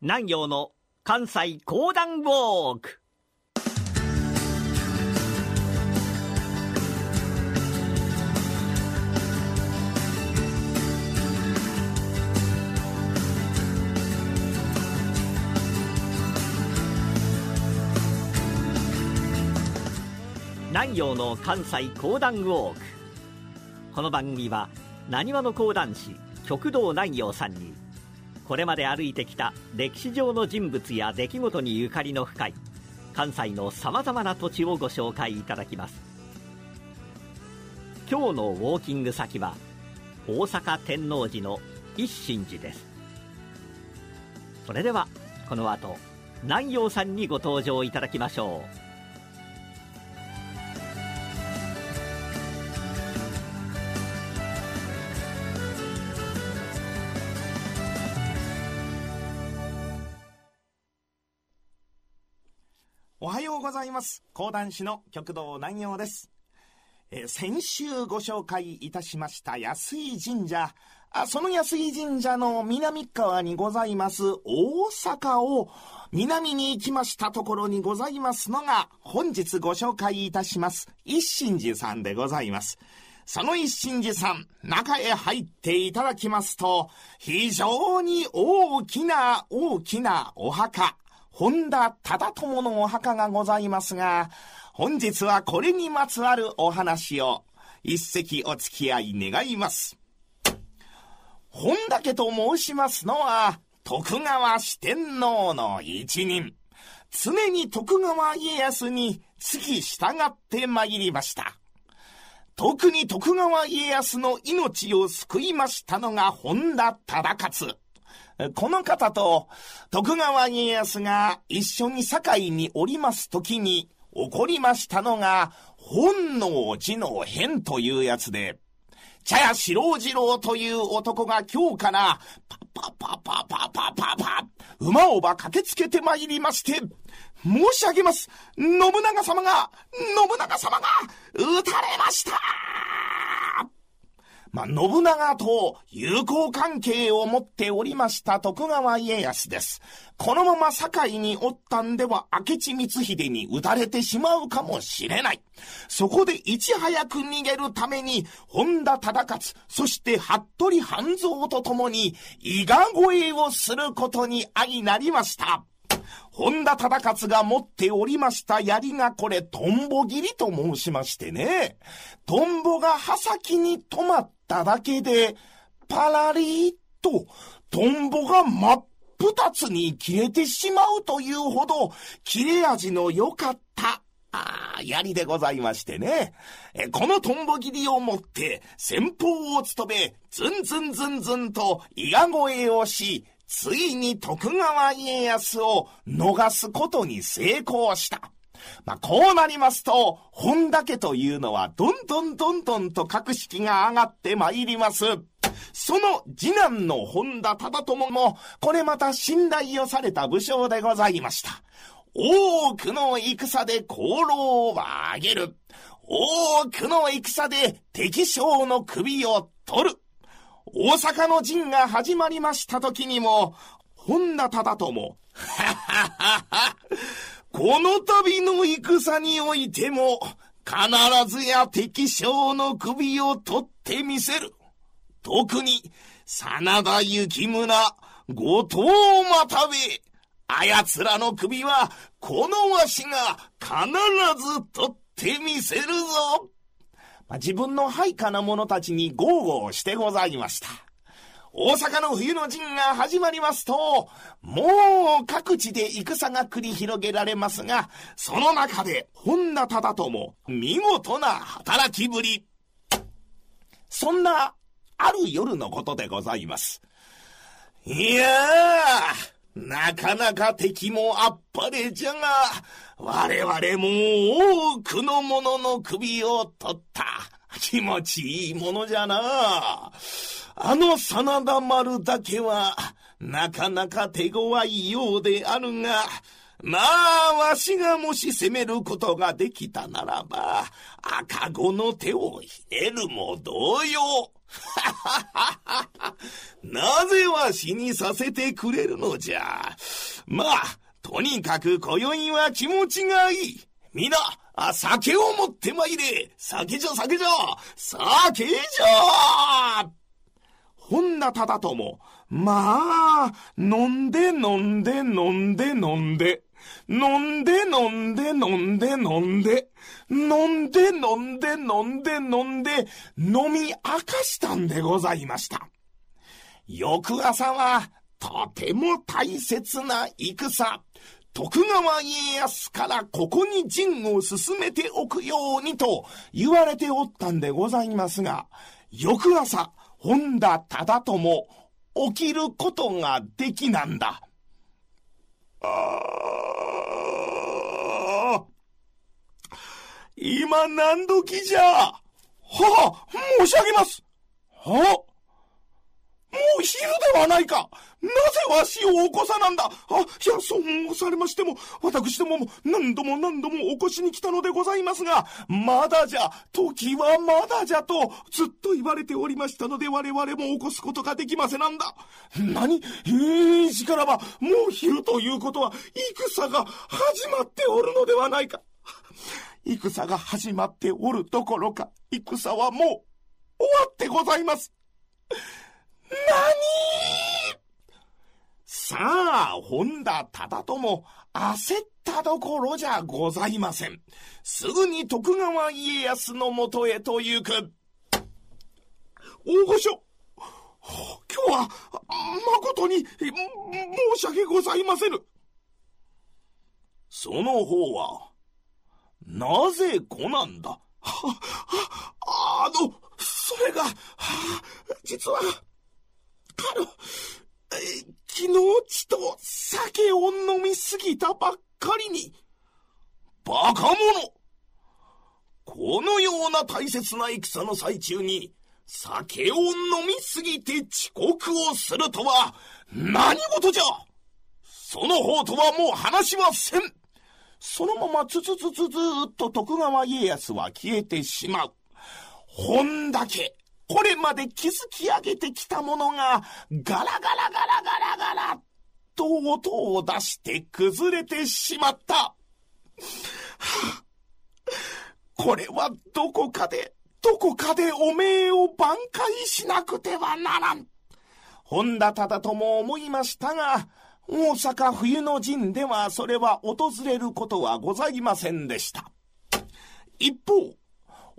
南陽の関西講談ウォーク。南陽の関西講談ウォーク。この番組はなにわの講談師極道南陽さんにこれまで歩いてきた歴史上の人物や出来事にゆかりの深い関西のさまざまな土地をご紹介いただきます。今日のウォーキング先は大阪天王寺の一心寺です。それではこの後南陽さんにご登場いただきましょう。ございます。講談師の極道南陽です。え先週ご紹介いたしました安井神社。あその安井神社の南側にございます大阪を南に行きましたところにございますのが本日ご紹介いたします一心寺さんでございます。その一心寺さん、中へ入っていただきますと、非常に大きな大きなお墓。本田忠友のお墓がございますが、本日はこれにまつわるお話を一席お付き合い願います。本田家と申しますのは、徳川四天王の一人。常に徳川家康に付き従って参りました。特に徳川家康の命を救いましたのが本田忠勝。この方と徳川家康が一緒に堺におります時に起こりましたのが、本能寺の変というやつで、茶屋四郎次郎という男が今日から、パパパパパパパ馬をば駆けつけてまいりまして、申し上げます。信長様が、信長様が、撃たれましたまあ、信長と友好関係を持っておりました徳川家康です。このまま堺におったんでは明智光秀に撃たれてしまうかもしれない。そこでいち早く逃げるために、本田忠勝、そして服部半蔵と共に、伊賀越えをすることに相なりました。本田忠勝が持っておりました槍がこれ、トンボ切りと申しましてね。トンボが刃先に止まっただけで、パラリーと、トンボが真っ二つに切れてしまうというほど、切れ味の良かった。ああ、槍でございましてね。えこのトンボ切りを持って、先方を務め、ずんずんずんずんと、伊賀越えをし、ついに徳川家康を逃すことに成功した。まあ、こうなりますと、本田家というのは、どんどんどんどんと格式が上がってまいります。その次男の本田忠友も、これまた信頼をされた武将でございました。多くの戦で功労を挙げる。多くの戦で敵将の首を取る。大阪の陣が始まりました時にも、本田忠友、はははは、この度の戦においても、必ずや敵将の首を取ってみせる。特に、真田幸村、後藤又部、あやつらの首は、このわしが必ず取ってみせるぞ。自分の配下な者たちに豪語をしてございました。大阪の冬の陣が始まりますと、もう各地で戦が繰り広げられますが、その中で本田忠友、見事な働きぶり。そんな、ある夜のことでございます。いやー、なかなか敵もあっぱれじゃが、我々も多くの者の首を取った。気持ちいいものじゃな。あの真田丸だけは、なかなか手強いようであるが、まあ、わしがもし攻めることができたならば、赤子の手をひねるも同様。なぜわしにさせてくれるのじゃ。まあ、とにかく今宵は気持ちがいい。みな、あ、酒を持ってまいれ。酒じゃ酒じゃ。酒じゃ本田忠友。まあ、飲んで飲んで飲んで飲んで。飲んで飲んで飲んで飲んで。飲んで飲んで飲んで飲んで飲み明かしたんでございました。翌朝はとても大切な戦。徳川家康からここに陣を進めておくようにと言われておったんでございますが、翌朝、本田忠友、起きることができなんだ。ああ。今何時じゃはは、申し上げます。はもう昼ではないかなぜわしを起こさなんだ？あ、いや、そう申されましても、私どもも何度も何度も起こしに来たのでございますが、まだじゃ、時はまだじゃと、ずっと言われておりましたので我々も起こすことができませなんだ。何？えー、しからば、もう昼ということは、戦が始まっておるのではないか。戦が始まっておるどころか、戦はもう、終わってございます。さあ、本田忠友、焦ったどころじゃございません。すぐに徳川家康のもとへと行く。大御所、今日は、誠に、申し訳ございませぬ。その方は、なぜ来なんだ？は、は、あの、それが、実は、あの、昨日ちと酒を飲みすぎたばっかりに、バカ者。このような大切な戦の最中に、酒を飲みすぎて遅刻をするとは、何事じゃ。その方とはもう話はせん。そのままつつつつずっと徳川家康は消えてしまう。本だけ。これまで築き上げてきたものが、ガラガラガラガラガラと音を出して崩れてしまった。これはどこかで、どこかでおめえを挽回しなくてはならん。本田忠とも思いましたが、大阪冬の陣ではそれは訪れることはございませんでした。一方、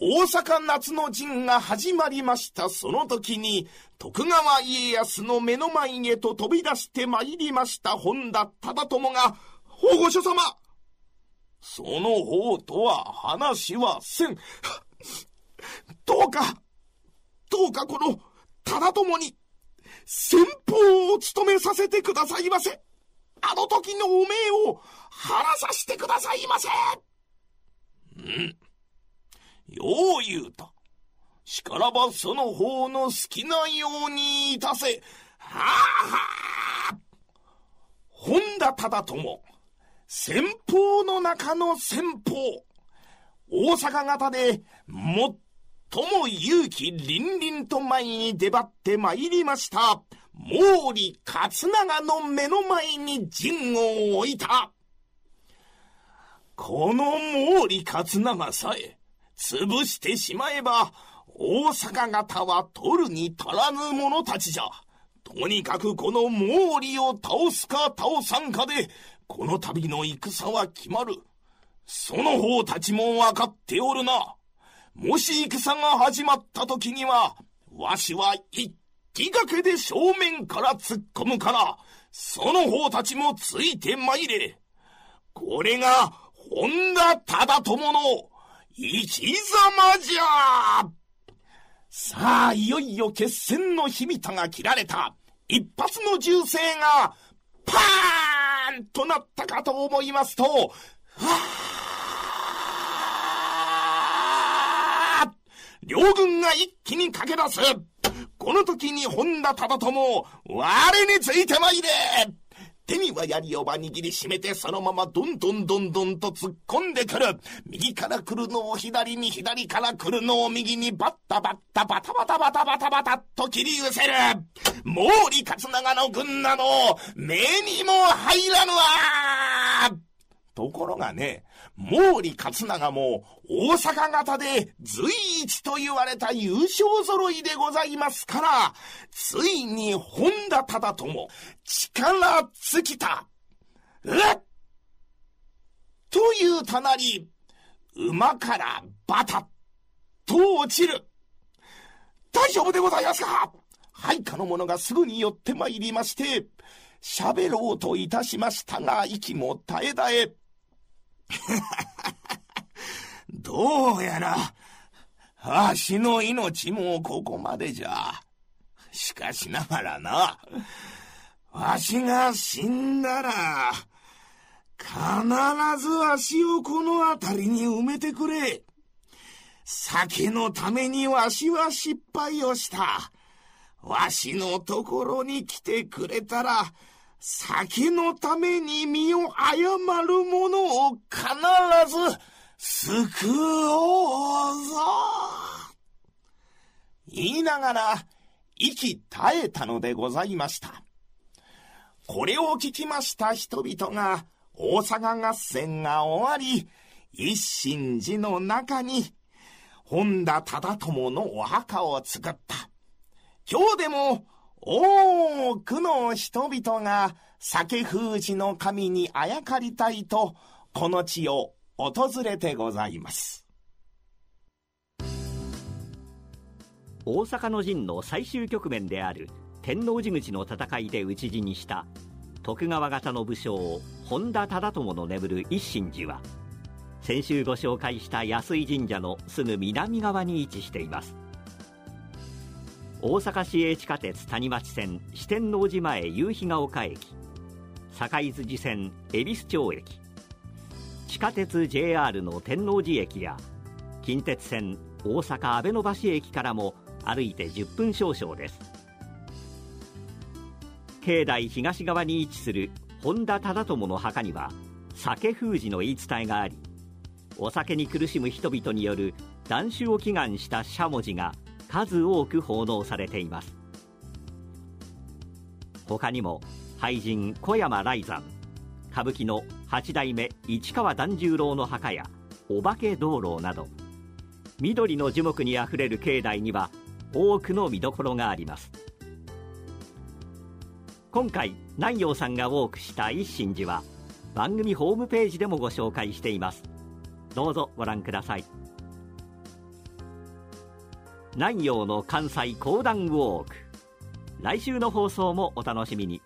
大阪夏の陣が始まりましたその時に、徳川家康の目の前へと飛び出して参りました本田忠友が、保護所様その方とは話はせん。どうか、どうかこの忠友に、先方を務めさせてくださいませ。あの時のおめえを晴らさせてくださいませ。うんよう言うた。しからばその方の好きなようにいたせ。はあはあ。本田忠友。先方の中の先方。大阪方で最も勇気凛々と前に出張って参りました。毛利勝長の目の前に陣を置いた。この毛利勝長さえ、潰してしまえば、大阪方は取るに足らぬ者たちじゃ。とにかくこの毛利を倒すか倒さんかで、この度の戦は決まる。その方たちも分かっておるな。もし戦が始まった時には、わしは一気がけで正面から突っ込むから、その方たちもついて参れ。これが、本田忠友の生き様じゃさあ、いよいよ決戦の火蓋が切られた。一発の銃声が、パーンとなったかと思いますと、はあ両軍が一気に駆け出す。この時に本田忠友、我についてまいれ手には槍をば握りしめてそのままどんどんどんどんと突っ込んでくる。右から来るのを左に、左から来るのを右にバッタバッタバタバタバタバタバタと切り寄せる。毛利勝長の軍など、目にも入らぬわところがね、毛利勝長も大阪型で随一と言われた優勝揃いでございますから、ついに本田忠友、力尽きた。えっというたなり、馬からバタッと落ちる。大丈夫でございますか？配下の者がすぐに寄ってまいりまして、喋ろうといたしましたが、息も絶え絶え、どうやら、わしの命もここまでじゃ。しかしながらな、わしが死んだら、必ずわしをこの辺りに埋めてくれ。酒のためにわしは失敗をした。わしのところに来てくれたら、酒のために身を誤る者を必ず救おうぞ言いながら息絶えたのでございました。これを聞きました人々が大阪合戦が終わり、一心寺の中に本田忠友のお墓を作った。今日でも多くの人々が酒封じの神にあやかりたいと、この地を訪れてございます。大阪の陣の最終局面である天王寺口の戦いで討ち死にした徳川方の武将本田忠友の眠る一心寺は先週ご紹介した安井神社のすぐ南側に位置しています大阪市営地下鉄谷町線四天王寺前夕日が丘駅。堺筋線恵比寿町駅。地下鉄 JR の天王寺駅や近鉄線大阪阿部野橋駅からも歩いて10分少々です。境内東側に位置する本田忠友の墓には酒封じの言い伝えがありお酒に苦しむ人々による断酒を祈願したしゃもじが数多く奉納されています。他にも俳人小山雷山歌舞伎の八代目市川團十郎の墓やお化け道路など緑の樹木にあふれる境内には多くの見どころがあります。今回南陽さんがウォークした一心寺は番組ホームページでもご紹介しています。どうぞご覧ください。南陽の関西講談ウォーク。来週の放送もお楽しみに。